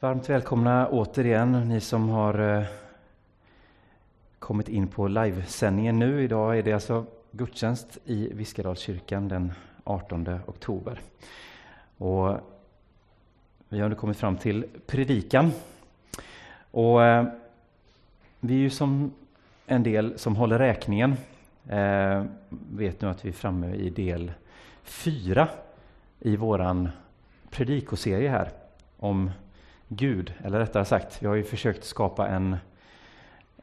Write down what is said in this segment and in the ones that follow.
Varmt välkomna återigen ni som har eh, kommit in på livesändningen nu. Idag är det alltså gudstjänst i Viskadalskyrkan den 18 oktober. Och vi har nu kommit fram till predikan. Och eh, vi är ju som en del som håller räkningen. Eh, vet nu att vi är framme i del fyra i våran predikoserie här om Gud, eller rättare sagt, vi har ju försökt skapa en,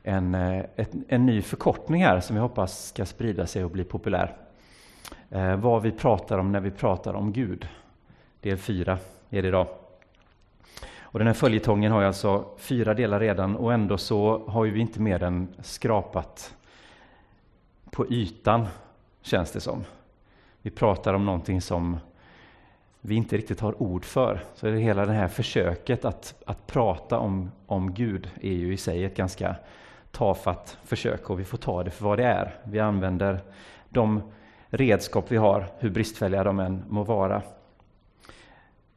en, eh, ett, en ny förkortning här som vi hoppas ska sprida sig och bli populär. Eh, vad vi pratar om när vi pratar om Gud. Del fyra är det idag. Och den här följetongen har ju alltså fyra delar redan och ändå så har vi inte mer än skrapat på ytan, känns det som. Vi pratar om någonting som vi inte riktigt har ord för. Så det hela det här försöket att, att prata om, om Gud är ju i sig ett ganska tafatt försök och vi får ta det för vad det är. Vi använder de redskap vi har, hur bristfälliga de än må vara.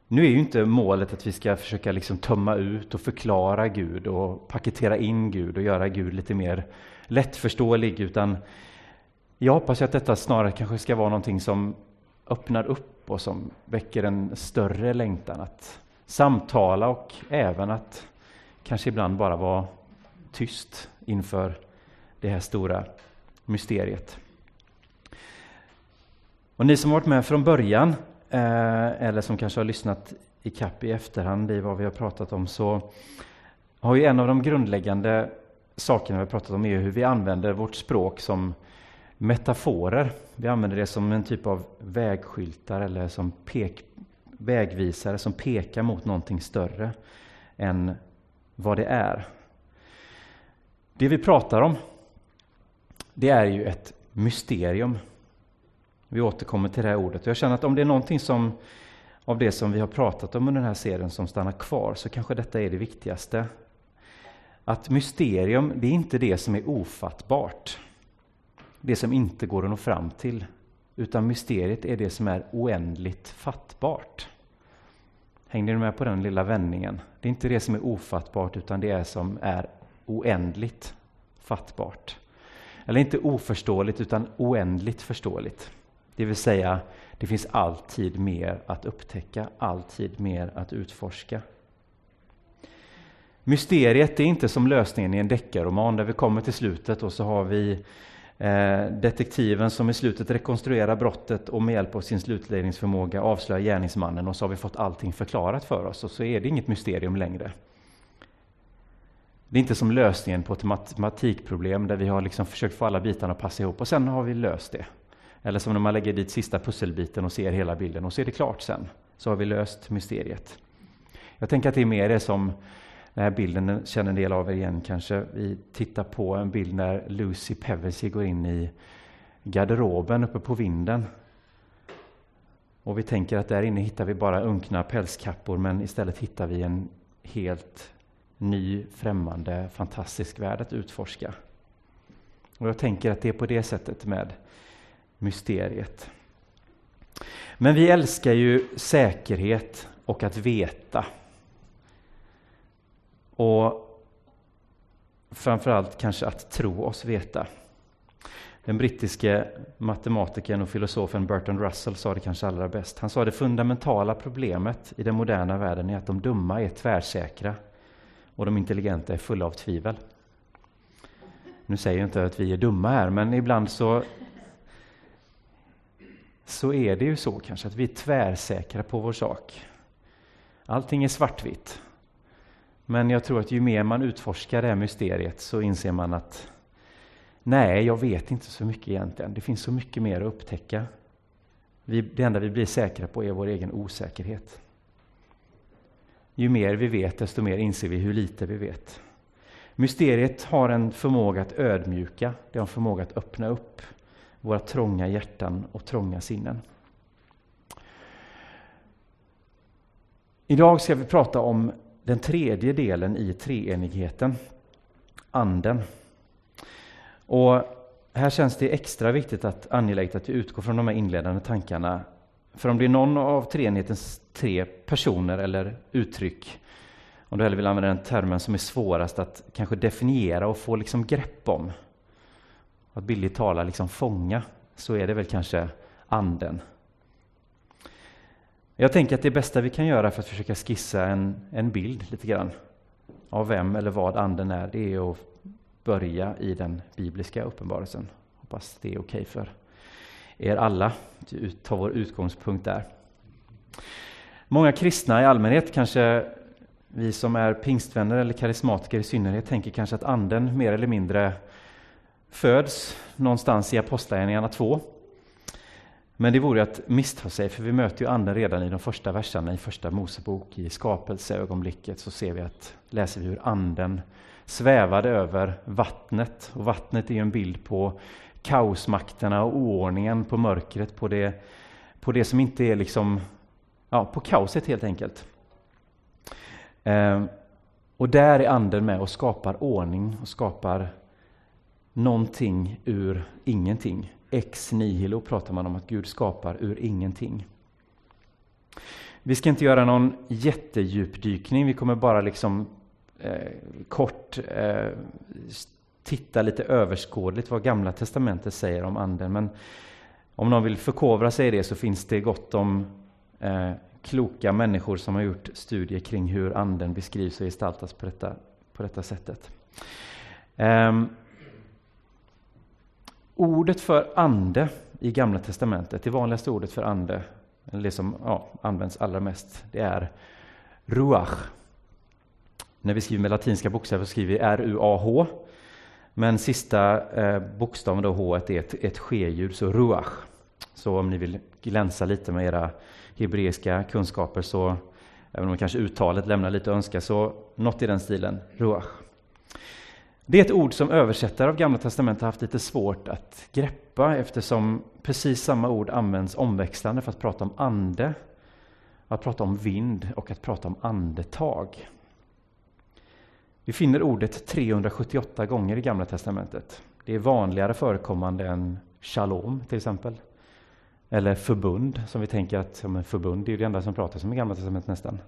Nu är ju inte målet att vi ska försöka liksom tömma ut och förklara Gud och paketera in Gud och göra Gud lite mer lättförståelig, utan jag hoppas att detta snarare kanske ska vara någonting som öppnar upp och som väcker en större längtan att samtala och även att kanske ibland bara vara tyst inför det här stora mysteriet. Och ni som varit med från början eh, eller som kanske har lyssnat i kapp i efterhand i vad vi har pratat om så har ju en av de grundläggande sakerna vi har pratat om är hur vi använder vårt språk som metaforer. Vi använder det som en typ av vägskyltar eller som pek, vägvisare som pekar mot någonting större än vad det är. Det vi pratar om, det är ju ett mysterium. Vi återkommer till det här ordet. Jag känner att om det är någonting som, av det som vi har pratat om under den här serien som stannar kvar, så kanske detta är det viktigaste. Att mysterium, det är inte det som är ofattbart det som inte går att nå fram till, utan mysteriet är det som är oändligt fattbart. Hängde ni med på den lilla vändningen? Det är inte det som är ofattbart, utan det är som är oändligt fattbart. Eller inte oförståeligt, utan oändligt förståeligt. Det vill säga, det finns alltid mer att upptäcka, alltid mer att utforska. Mysteriet är inte som lösningen i en deckarroman där vi kommer till slutet och så har vi Eh, detektiven som i slutet rekonstruerar brottet och med hjälp av sin slutledningsförmåga avslöjar gärningsmannen och så har vi fått allting förklarat för oss och så är det inget mysterium längre. Det är inte som lösningen på ett matematikproblem där vi har liksom försökt få alla bitarna att passa ihop och sen har vi löst det. Eller som när man lägger dit sista pusselbiten och ser hela bilden och så är det klart sen. Så har vi löst mysteriet. Jag tänker att det är mer det som den här bilden känner en del av er igen kanske. Vi tittar på en bild när Lucy Pevensey går in i garderoben uppe på vinden. Och vi tänker att där inne hittar vi bara unkna pälskappor men istället hittar vi en helt ny, främmande, fantastisk värld att utforska. Och jag tänker att det är på det sättet med mysteriet. Men vi älskar ju säkerhet och att veta. Och framförallt kanske att tro oss veta. Den brittiske matematikern och filosofen Bertrand Russell sa det kanske allra bäst. Han sa det fundamentala problemet i den moderna världen är att de dumma är tvärsäkra och de intelligenta är fulla av tvivel. Nu säger jag inte att vi är dumma här, men ibland så så är det ju så kanske att vi är tvärsäkra på vår sak. Allting är svartvitt. Men jag tror att ju mer man utforskar det här mysteriet så inser man att nej, jag vet inte så mycket egentligen. Det finns så mycket mer att upptäcka. Vi, det enda vi blir säkra på är vår egen osäkerhet. Ju mer vi vet, desto mer inser vi hur lite vi vet. Mysteriet har en förmåga att ödmjuka, det har en förmåga att öppna upp våra trånga hjärtan och trånga sinnen. Idag ska vi prata om den tredje delen i treenigheten, Anden. Och här känns det extra viktigt att angeläget att vi utgår från de här inledande tankarna. För om det är någon av treenighetens tre personer eller uttryck om du hellre vill använda den termen som är svårast att kanske definiera och få liksom grepp om, att bildligt tala liksom fånga, så är det väl kanske anden. Jag tänker att det bästa vi kan göra för att försöka skissa en, en bild lite grann av vem eller vad anden är, det är att börja i den bibliska uppenbarelsen. Hoppas det är okej okay för er alla, ta vår utgångspunkt där. Många kristna i allmänhet, kanske vi som är pingstvänner eller karismatiker i synnerhet, tänker kanske att anden mer eller mindre föds någonstans i Apostlagärningarna 2. Men det vore att missta sig, för vi möter ju anden redan i de första verserna i första Mosebok. I skapelseögonblicket så ser vi att, läser vi hur anden svävade över vattnet. Och vattnet är en bild på kaosmakterna och oordningen, på mörkret, på det, på det som inte är liksom, ja, på kaoset helt enkelt. Ehm, och där är anden med och skapar ordning och skapar någonting ur ingenting. Ex nihilo pratar man om att Gud skapar ur ingenting. Vi ska inte göra någon jättedjupdykning, vi kommer bara liksom eh, kort eh, titta lite överskådligt vad Gamla Testamentet säger om Anden. Men om någon vill förkovra sig i det så finns det gott om eh, kloka människor som har gjort studier kring hur Anden beskrivs och gestaltas på detta, på detta sättet. Um, ordet för ande i Gamla Testamentet, det vanligaste ordet för ande, eller det som ja, används allra mest, det är ruach. När vi skriver med latinska bokstäver skriver vi R-U-A-H. Men sista eh, bokstaven, då, H, är ett, ett ske-ljud, så ruach. Så om ni vill glänsa lite med era hebreiska kunskaper, så även om kanske uttalet lämnar lite att önska, så något i den stilen, ruach. Det är ett ord som översättare av Gamla Testamentet har haft lite svårt att greppa eftersom precis samma ord används omväxlande för att prata om ande, att prata om vind och att prata om andetag. Vi finner ordet 378 gånger i Gamla Testamentet. Det är vanligare förekommande än shalom till exempel. Eller förbund, som vi tänker att ja, förbund är det enda som pratas om i Gamla Testamentet nästan.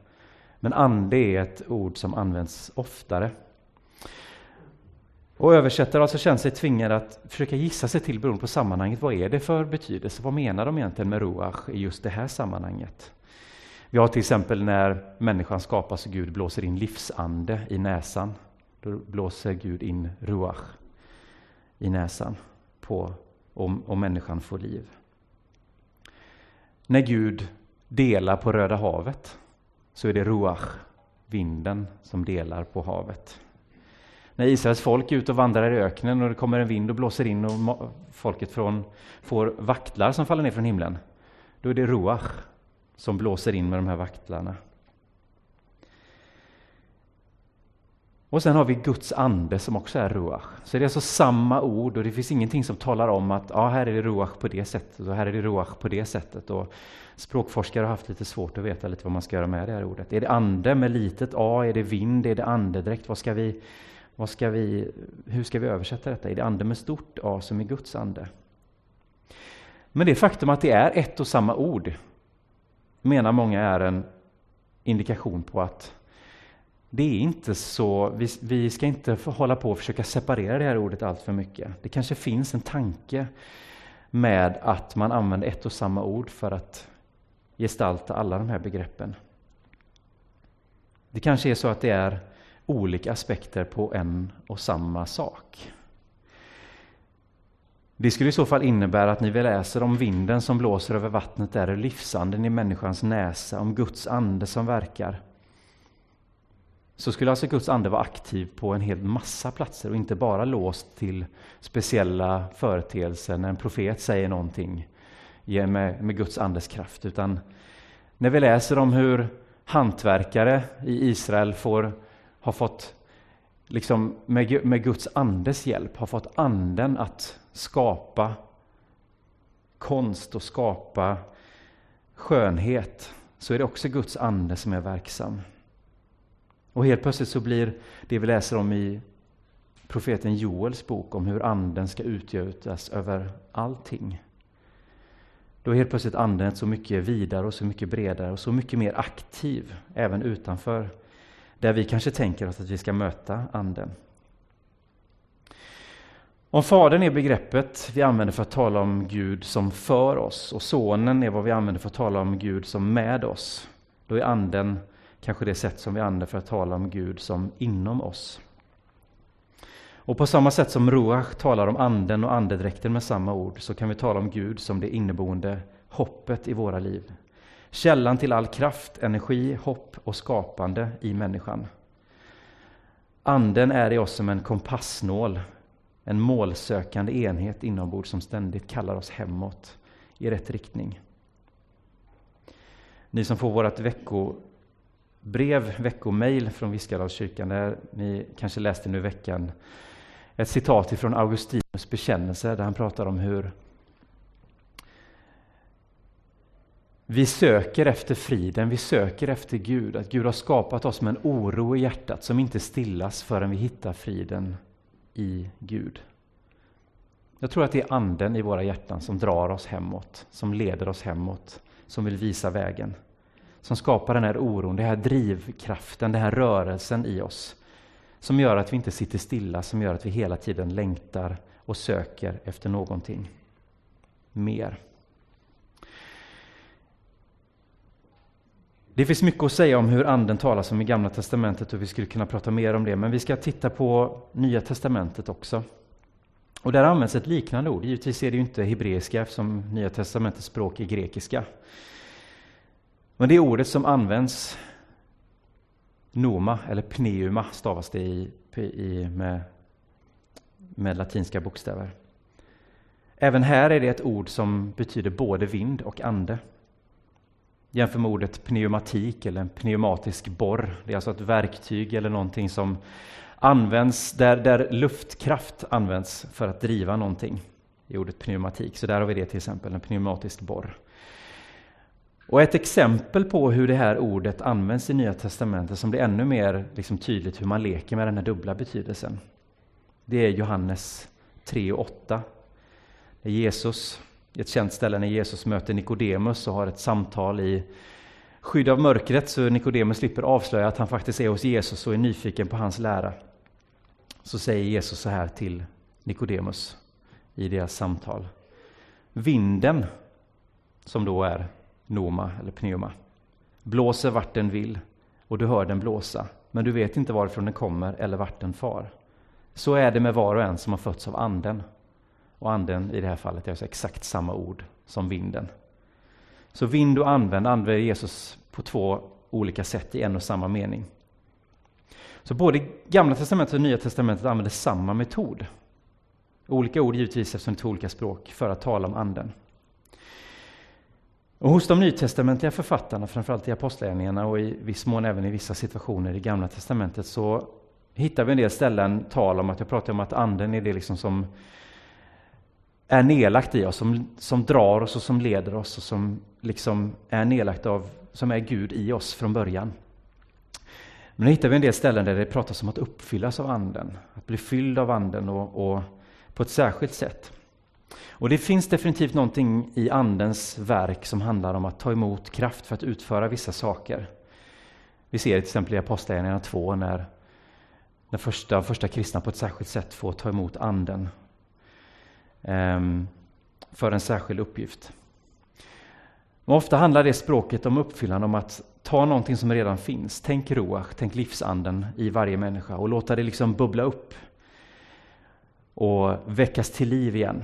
Men ande är ett ord som används oftare. Och översättare har alltså känt sig tvingade att försöka gissa sig till beroende på sammanhanget. Vad är det för betydelse? Vad menar de egentligen med ruach i just det här sammanhanget? Vi har till exempel när människan skapas och Gud blåser in livsande i näsan. Då blåser Gud in ruach i näsan på, om, om människan får liv. När Gud delar på Röda havet så är det ruach, vinden, som delar på havet. När Israels folk är ute och vandrar i öknen och det kommer en vind och blåser in och folket från, får vaktlar som faller ner från himlen, då är det ruach som blåser in med de här vaktlarna. Och sen har vi Guds ande som också är ruach. Så det är alltså samma ord och det finns ingenting som talar om att ja, här är det ruach på det sättet och här är det ruach på det sättet. Och språkforskare har haft lite svårt att veta lite vad man ska göra med det här ordet. Är det ande med litet a? Är det vind? Är det andedräkt? Vad ska vi, vad ska vi, hur ska vi översätta detta? Är det ande med stort a som är Guds ande? Men det faktum att det är ett och samma ord menar många är en indikation på att det är inte så, vi, vi ska inte hålla på och försöka separera det här ordet allt för mycket. Det kanske finns en tanke med att man använder ett och samma ord för att gestalta alla de här begreppen. Det kanske är så att det är olika aspekter på en och samma sak. Det skulle i så fall innebära att ni läser om vinden som blåser över vattnet där och livsanden i människans näsa, om Guds ande som verkar. Så skulle alltså Guds ande vara aktiv på en hel massa platser och inte bara låst till speciella företeelser när en profet säger någonting med, med Guds andes kraft. Utan när vi läser om hur hantverkare i Israel får, har fått, liksom med, med Guds andes hjälp, har fått anden att skapa konst och skapa skönhet, så är det också Guds ande som är verksam. Och helt plötsligt så blir det vi läser om i profeten Joels bok om hur anden ska utgjutas över allting. Då är helt plötsligt anden så mycket vidare och så mycket bredare och så mycket mer aktiv även utanför där vi kanske tänker oss att vi ska möta Anden. Om Fadern är begreppet vi använder för att tala om Gud som för oss och Sonen är vad vi använder för att tala om Gud som med oss, då är Anden kanske det sätt som vi använder för att tala om Gud som inom oss. Och på samma sätt som Ruach talar om anden och andedräkten med samma ord så kan vi tala om Gud som det inneboende hoppet i våra liv. Källan till all kraft, energi, hopp och skapande i människan. Anden är i oss som en kompassnål, en målsökande enhet inombords som ständigt kallar oss hemåt i rätt riktning. Ni som får vårt veckobrev, veckomail från Viskadalskyrkan, där ni kanske läste nu i veckan ett citat ifrån Augustinus bekännelse där han pratar om hur vi söker efter friden, vi söker efter Gud, att Gud har skapat oss med en oro i hjärtat som inte stillas förrän vi hittar friden i Gud. Jag tror att det är anden i våra hjärtan som drar oss hemåt, som leder oss hemåt, som vill visa vägen. Som skapar den här oron, den här drivkraften, den här rörelsen i oss som gör att vi inte sitter stilla, som gör att vi hela tiden längtar och söker efter någonting mer. Det finns mycket att säga om hur Anden talas om i Gamla Testamentet och vi skulle kunna prata mer om det, men vi ska titta på Nya Testamentet också. Och där används ett liknande ord. Givetvis är det ju inte hebreiska eftersom Nya Testamentets språk är grekiska. Men det ordet som används Noma, eller pneuma, stavas det i, i, med, med latinska bokstäver. Även här är det ett ord som betyder både vind och ande. Jämför med ordet pneumatik eller en pneumatisk borr. Det är alltså ett verktyg eller någonting som används där, där luftkraft används för att driva någonting i ordet pneumatik. Så där har vi det till exempel, en pneumatisk borr. Och ett exempel på hur det här ordet används i Nya Testamentet som blir ännu mer liksom tydligt hur man leker med den här dubbla betydelsen. Det är Johannes 3 och 8. Det är Jesus, ett känt ställe när Jesus möter Nikodemus och har ett samtal i skydd av mörkret så Nikodemus slipper avslöja att han faktiskt är hos Jesus och är nyfiken på hans lära. Så säger Jesus så här till Nikodemus i deras samtal. Vinden, som då är Noma eller pneuma. Blåser vart den vill och du hör den blåsa, men du vet inte varifrån den kommer eller vart den far. Så är det med var och en som har fötts av Anden. Och Anden i det här fallet är alltså exakt samma ord som vinden. Så vind och använd använder Jesus på två olika sätt i en och samma mening. Så både Gamla testamentet och Nya testamentet använder samma metod. Olika ord givetvis eftersom det är två olika språk för att tala om Anden. Och hos de nytestamentliga författarna, framförallt i Apostlagärningarna och i viss mån även i vissa situationer i Gamla testamentet, så hittar vi en del ställen tal om att jag pratar om att anden är det liksom som är nedlagt i oss, som, som drar oss och som leder oss och som liksom är nedlagt av, som är Gud i oss från början. Men nu hittar vi en del ställen där det pratas om att uppfyllas av anden, att bli fylld av anden och, och på ett särskilt sätt. Och det finns definitivt någonting i Andens verk som handlar om att ta emot kraft för att utföra vissa saker. Vi ser till exempel i Apostlagärningarna 2 när den första, första kristna på ett särskilt sätt får ta emot Anden Ehm, för en särskild uppgift. Och ofta handlar det språket om uppfyllande om att ta någonting som redan finns, tänk roach, tänk livsanden i varje människa och låta det liksom bubbla upp och väckas till liv igen.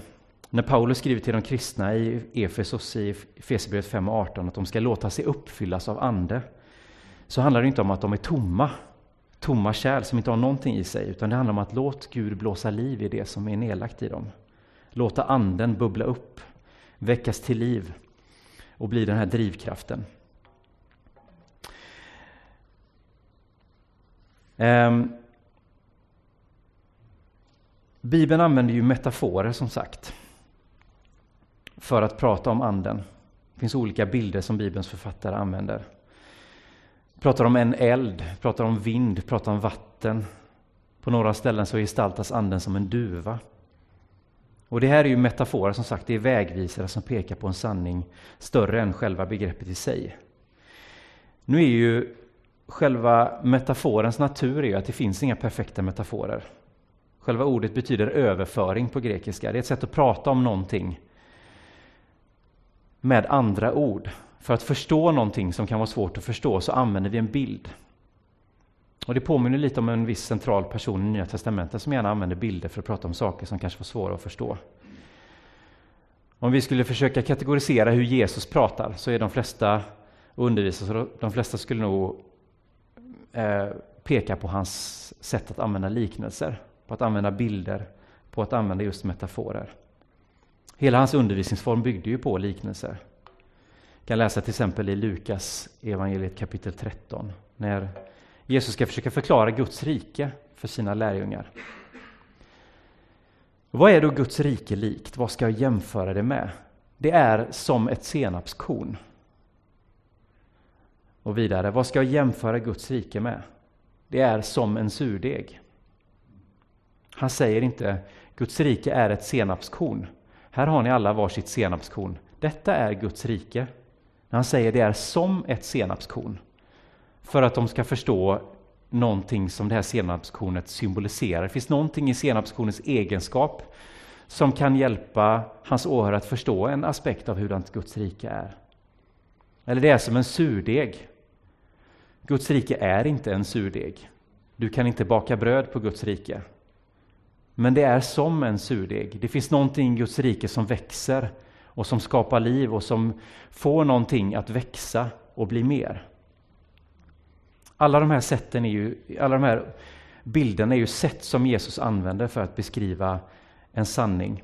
När Paulus skriver till de kristna i Efesos i Efesierbrevet 5 och 18 att de ska låta sig uppfyllas av Ande, så handlar det inte om att de är tomma, tomma kärl som inte har någonting i sig, utan det handlar om att låt Gud blåsa liv i det som är nedlagt i dem. Låta Anden bubbla upp, väckas till liv och bli den här drivkraften. Um, Bibeln använder ju metaforer som sagt för att prata om anden. Det finns olika bilder som Bibelns författare använder. Pratar om en eld, pratar om vind, pratar om vatten. På några ställen så gestaltas anden som en duva. Och det här är ju metaforer, som sagt, det är vägvisare som pekar på en sanning större än själva begreppet i sig. Nu är ju själva metaforens natur är att det finns inga perfekta metaforer. Själva ordet betyder överföring på grekiska. Det är ett sätt att prata om någonting med andra ord. För att förstå någonting som kan vara svårt att förstå så använder vi en bild. Och Det påminner lite om en viss central person i Nya Testamentet som gärna använder bilder för att prata om saker som kanske var svåra att förstå. Om vi skulle försöka kategorisera hur Jesus pratar så är de flesta undervisare, de flesta skulle nog eh, peka på hans sätt att använda liknelser, på att använda bilder, på att använda just metaforer. Hela hans undervisningsform byggde ju på liknelser. Jag kan läsa till exempel i Lukas evangeliet kapitel 13, när Jesus ska försöka förklara Guds rike för sina lärjungar. Vad är då Guds rike likt? Vad ska jag jämföra det med? Det är som ett senapskorn. Och vidare, vad ska jag jämföra Guds rike med? Det är som en surdeg. Han säger inte Guds rike är ett senapskorn. Här har ni alla varsitt senapskorn. Detta är Guds rike. Han säger det är som ett senapskorn. För att de ska förstå någonting som det här senapskornet symboliserar. Det finns någonting i senapskornets egenskap som kan hjälpa hans åhörare att förstå en aspekt av hurdant Guds rike är. Eller det är som en surdeg. Guds rike är inte en surdeg. Du kan inte baka bröd på Guds rike. Men det är som en surdeg. Det finns någonting i Guds rike som växer och som skapar liv och som får någonting att växa och bli mer. Alla de här sätten är ju, alla de här bilderna är ju sätt som Jesus använder för att beskriva en sanning.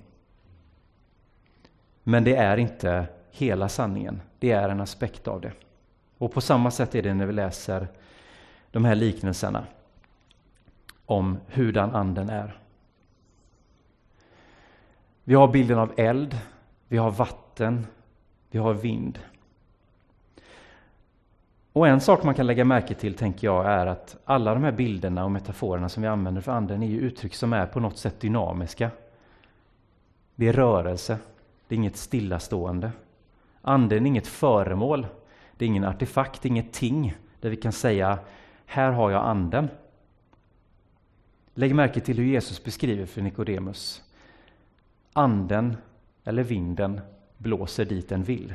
Men det är inte hela sanningen, det är en aspekt av det. Och på samma sätt är det när vi läser de här liknelserna om hurdan anden är. Vi har bilden av eld, vi har vatten, vi har vind. Och en sak man kan lägga märke till, tänker jag, är att alla de här bilderna och metaforerna som vi använder för anden är ju uttryck som är på något sätt dynamiska. Det är rörelse, det är inget stillastående. Anden är inget föremål, det är ingen artefakt, inget ting där vi kan säga här har jag anden. Lägg märke till hur Jesus beskriver för Nikodemus. Anden eller vinden blåser dit den vill.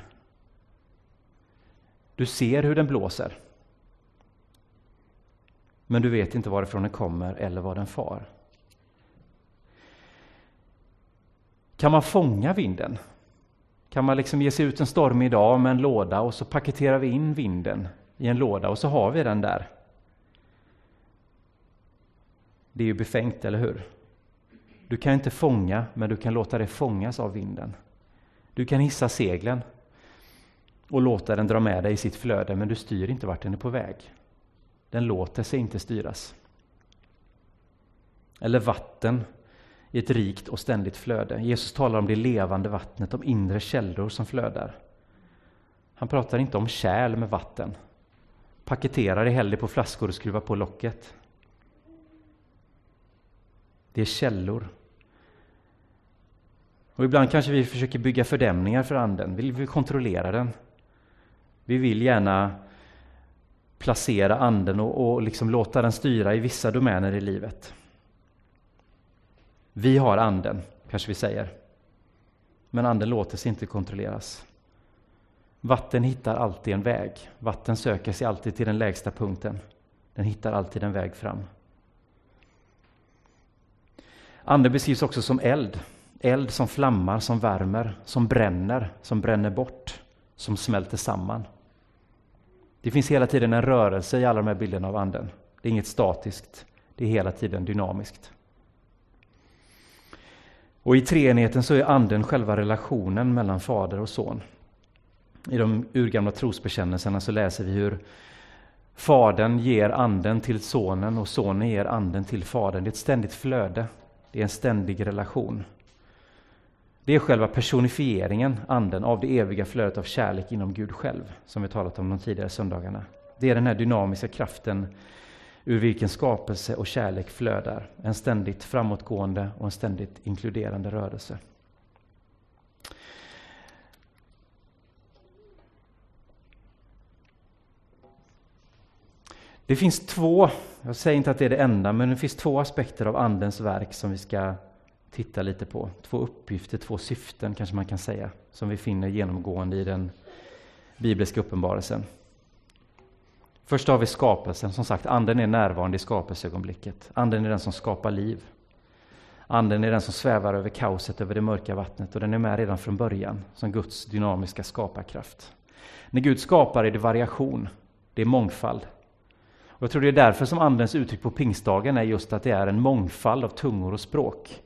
Du ser hur den blåser. Men du vet inte varifrån den kommer eller var den far. Kan man fånga vinden? Kan man liksom ge sig ut en stormig dag med en låda och så paketerar vi in vinden i en låda och så har vi den där? Det är ju befängt, eller hur? Du kan inte fånga, men du kan låta dig fångas av vinden. Du kan hissa seglen och låta den dra med dig i sitt flöde, men du styr inte vart den är på väg. Den låter sig inte styras. Eller vatten i ett rikt och ständigt flöde. Jesus talar om det levande vattnet, om inre källor som flödar. Han pratar inte om kärl med vatten. Paketera det hellre på flaskor och skruva på locket. Det är källor. Och ibland kanske vi försöker bygga fördämningar för anden. Vi vill kontrollera den. Vi vill gärna placera anden och, och liksom låta den styra i vissa domäner i livet. Vi har anden, kanske vi säger. Men anden låter sig inte kontrolleras. Vatten hittar alltid en väg. Vatten söker sig alltid till den lägsta punkten. Den hittar alltid en väg fram. Anden beskrivs också som eld. Eld som flammar, som värmer, som bränner, som bränner bort, som smälter samman. Det finns hela tiden en rörelse i alla de här bilderna av anden. Det är inget statiskt, det är hela tiden dynamiskt. Och i treenigheten så är anden själva relationen mellan fader och son. I de urgamla trosbekännelserna så läser vi hur Fadern ger anden till sonen och sonen ger anden till fadern. Det är ett ständigt flöde. Det är en ständig relation. Det är själva personifieringen, anden, av det eviga flödet av kärlek inom Gud själv, som vi talat om de tidigare söndagarna. Det är den här dynamiska kraften ur vilken skapelse och kärlek flödar. En ständigt framåtgående och en ständigt inkluderande rörelse. Det finns två, jag säger inte att det är det enda, men det finns två aspekter av Andens verk som vi ska titta lite på. Två uppgifter, två syften kanske man kan säga, som vi finner genomgående i den bibliska uppenbarelsen. Först har vi skapelsen, som sagt, anden är närvarande i skapelseögonblicket. Anden är den som skapar liv. Anden är den som svävar över kaoset, över det mörka vattnet och den är med redan från början som Guds dynamiska skaparkraft. När Gud skapar är det variation, det är mångfald. Och jag tror det är därför som Andens uttryck på pingstdagen är just att det är en mångfald av tungor och språk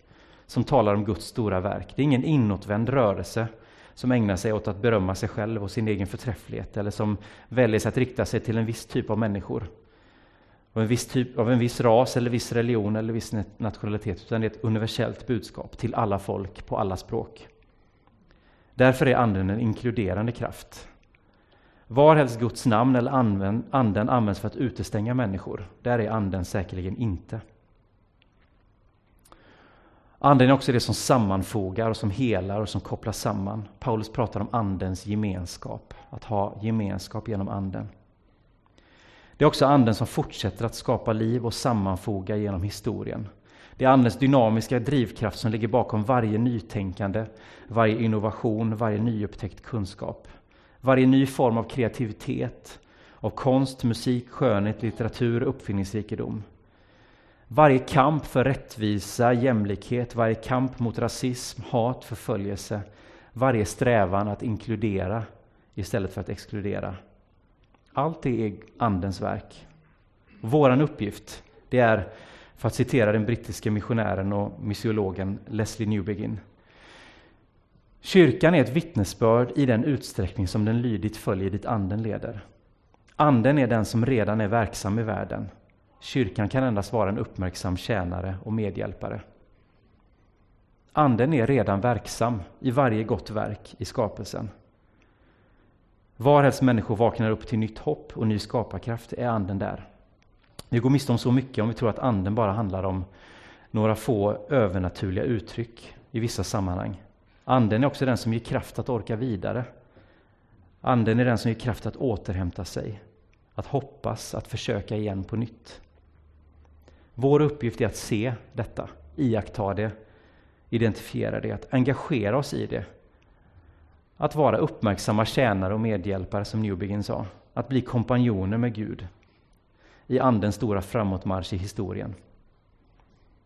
som talar om Guds stora verk. Det är ingen inåtvänd rörelse som ägnar sig åt att berömma sig själv och sin egen förträfflighet eller som väljer att rikta sig till en viss typ av människor. Och en viss, typ, av en viss ras, eller viss religion eller viss nationalitet, utan det är ett universellt budskap till alla folk på alla språk. Därför är Anden en inkluderande kraft. Varhelst Guds namn eller Anden används för att utestänga människor, där är Anden säkerligen inte. Anden är också det som sammanfogar och som helar och som kopplar samman. Paulus pratar om Andens gemenskap, att ha gemenskap genom Anden. Det är också Anden som fortsätter att skapa liv och sammanfoga genom historien. Det är Andens dynamiska drivkraft som ligger bakom varje nytänkande, varje innovation, varje nyupptäckt kunskap. Varje ny form av kreativitet, av konst, musik, skönhet, litteratur, uppfinningsrikedom. Varje kamp för rättvisa, jämlikhet, varje kamp mot rasism, hat, förföljelse, varje strävan att inkludera istället för att exkludera. Allt det är Andens verk. Vår uppgift, det är, för att citera den brittiske missionären och missiologen Leslie Newbegin, Kyrkan är ett vittnesbörd i den utsträckning som den lydigt följer dit Anden leder. Anden är den som redan är verksam i världen. Kyrkan kan endast vara en uppmärksam tjänare och medhjälpare. Anden är redan verksam i varje gott verk i skapelsen. Varhelst människor vaknar upp till nytt hopp och ny skaparkraft är Anden där. Vi går miste om så mycket om vi tror att Anden bara handlar om några få övernaturliga uttryck i vissa sammanhang. Anden är också den som ger kraft att orka vidare. Anden är den som ger kraft att återhämta sig, att hoppas, att försöka igen på nytt. Vår uppgift är att se detta, iaktta det, identifiera det, att engagera oss i det. Att vara uppmärksamma tjänare och medhjälpare, som Newbegin sa. Att bli kompanjoner med Gud i Andens stora framåtmarsch i historien.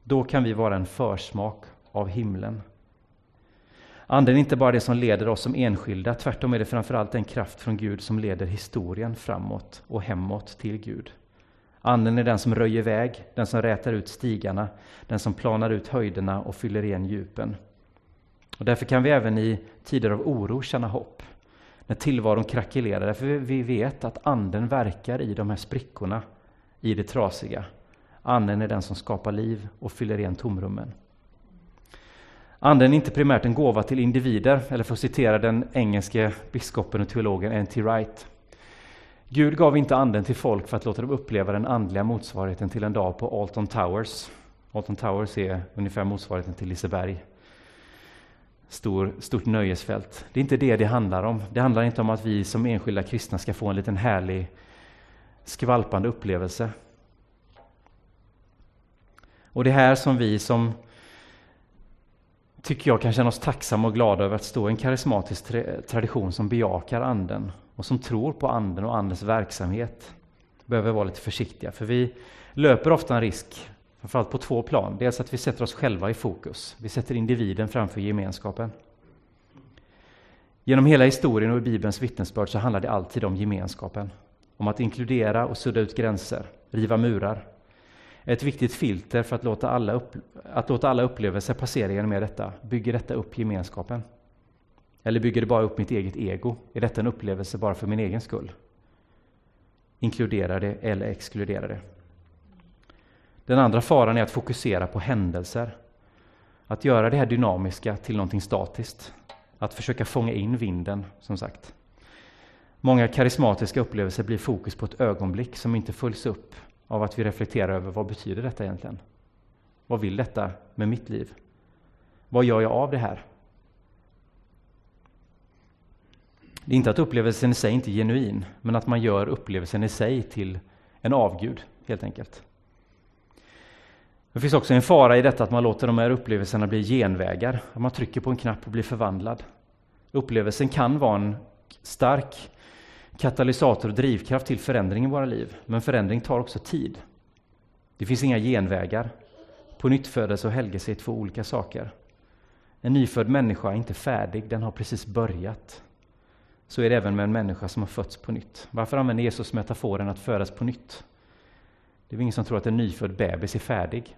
Då kan vi vara en försmak av himlen Anden är inte bara det som leder oss som enskilda, tvärtom är det framförallt en kraft från Gud som leder historien framåt och hemåt till Gud. Anden är den som röjer väg, den som rätar ut stigarna, den som planar ut höjderna och fyller igen djupen. Och därför kan vi även i tider av oro känna hopp, när tillvaron krackelerar, därför vi vet att Anden verkar i de här sprickorna, i det trasiga. Anden är den som skapar liv och fyller igen tomrummen. Anden är inte primärt en gåva till individer, eller för att citera den engelske biskopen och teologen N.T. Wright. Gud gav inte anden till folk för att låta dem uppleva den andliga motsvarigheten till en dag på Alton Towers. Alton Towers är ungefär motsvarigheten till Liseberg. Stor, stort nöjesfält. Det är inte det det handlar om. Det handlar inte om att vi som enskilda kristna ska få en liten härlig skvalpande upplevelse. Och det är här som vi som tycker jag kan känna oss tacksamma och glada över att stå i en karismatisk tradition som bejakar Anden och som tror på Anden och Andens verksamhet. Behöver vara lite försiktiga, för vi löper ofta en risk, framförallt på två plan. Dels att vi sätter oss själva i fokus. Vi sätter individen framför gemenskapen. Genom hela historien och i Bibelns vittnesbörd så handlar det alltid om gemenskapen. Om att inkludera och sudda ut gränser, riva murar, ett viktigt filter för att låta alla, upp, att låta alla upplevelser passera genom detta. Bygger detta upp gemenskapen? Eller bygger det bara upp mitt eget ego? Är detta en upplevelse bara för min egen skull? Inkluderar det eller exkluderar det? Den andra faran är att fokusera på händelser. Att göra det här dynamiska till någonting statiskt. Att försöka fånga in vinden, som sagt. Många karismatiska upplevelser blir fokus på ett ögonblick som inte följs upp av att vi reflekterar över vad betyder detta egentligen? Vad vill detta med mitt liv? Vad gör jag av det här? Det är inte att upplevelsen i sig inte är genuin, men att man gör upplevelsen i sig till En avgud, helt enkelt. Det finns också en fara i detta att man låter de här upplevelserna bli genvägar. Att man trycker på en knapp och blir förvandlad. Upplevelsen kan vara en stark katalysator och drivkraft till förändring i våra liv. Men förändring tar också tid. Det finns inga genvägar. På nyttfödelse och helgelse är två olika saker. En nyfödd människa är inte färdig, den har precis börjat. Så är det även med en människa som har fötts på nytt. Varför använder Jesus metaforen att födas på nytt? Det är väl ingen som tror att en nyfödd bebis är färdig.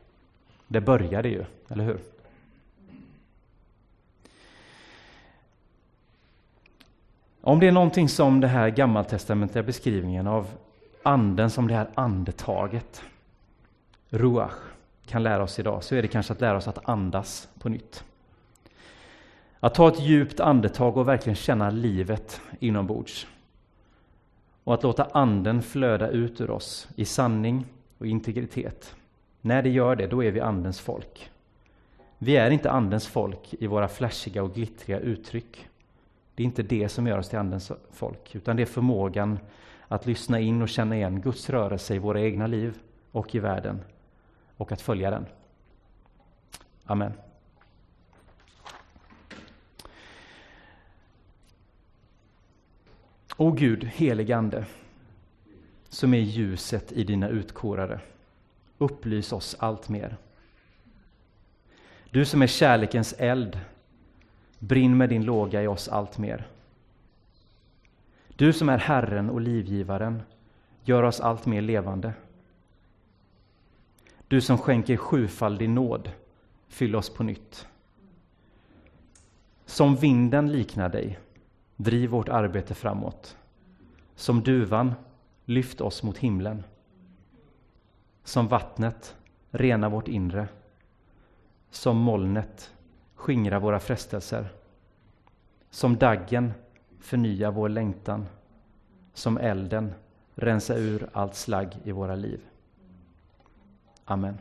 Det börjar det ju, eller hur? Om det är någonting som det här gammaltestamentliga beskrivningen av anden som det här andetaget, ruach, kan lära oss idag, så är det kanske att lära oss att andas på nytt. Att ta ett djupt andetag och verkligen känna livet inombords. Och att låta anden flöda ut ur oss i sanning och integritet. När det gör det, då är vi andens folk. Vi är inte andens folk i våra flashiga och glittriga uttryck. Det är inte det som gör oss till andens folk, utan det är förmågan att lyssna in och känna igen Guds rörelse i våra egna liv och i världen och att följa den. Amen. O Gud, helig Ande, som är ljuset i dina utkårare, upplys oss allt mer. Du som är kärlekens eld, brinn med din låga i oss allt mer. Du som är Herren och livgivaren, gör oss allt mer levande. Du som skänker sjufaldig nåd, fyll oss på nytt. Som vinden liknar dig, driv vårt arbete framåt. Som duvan, lyft oss mot himlen. Som vattnet, rena vårt inre. Som molnet, skingra våra frestelser. Som daggen, förnya vår längtan. Som elden, rensa ur allt slagg i våra liv. Amen.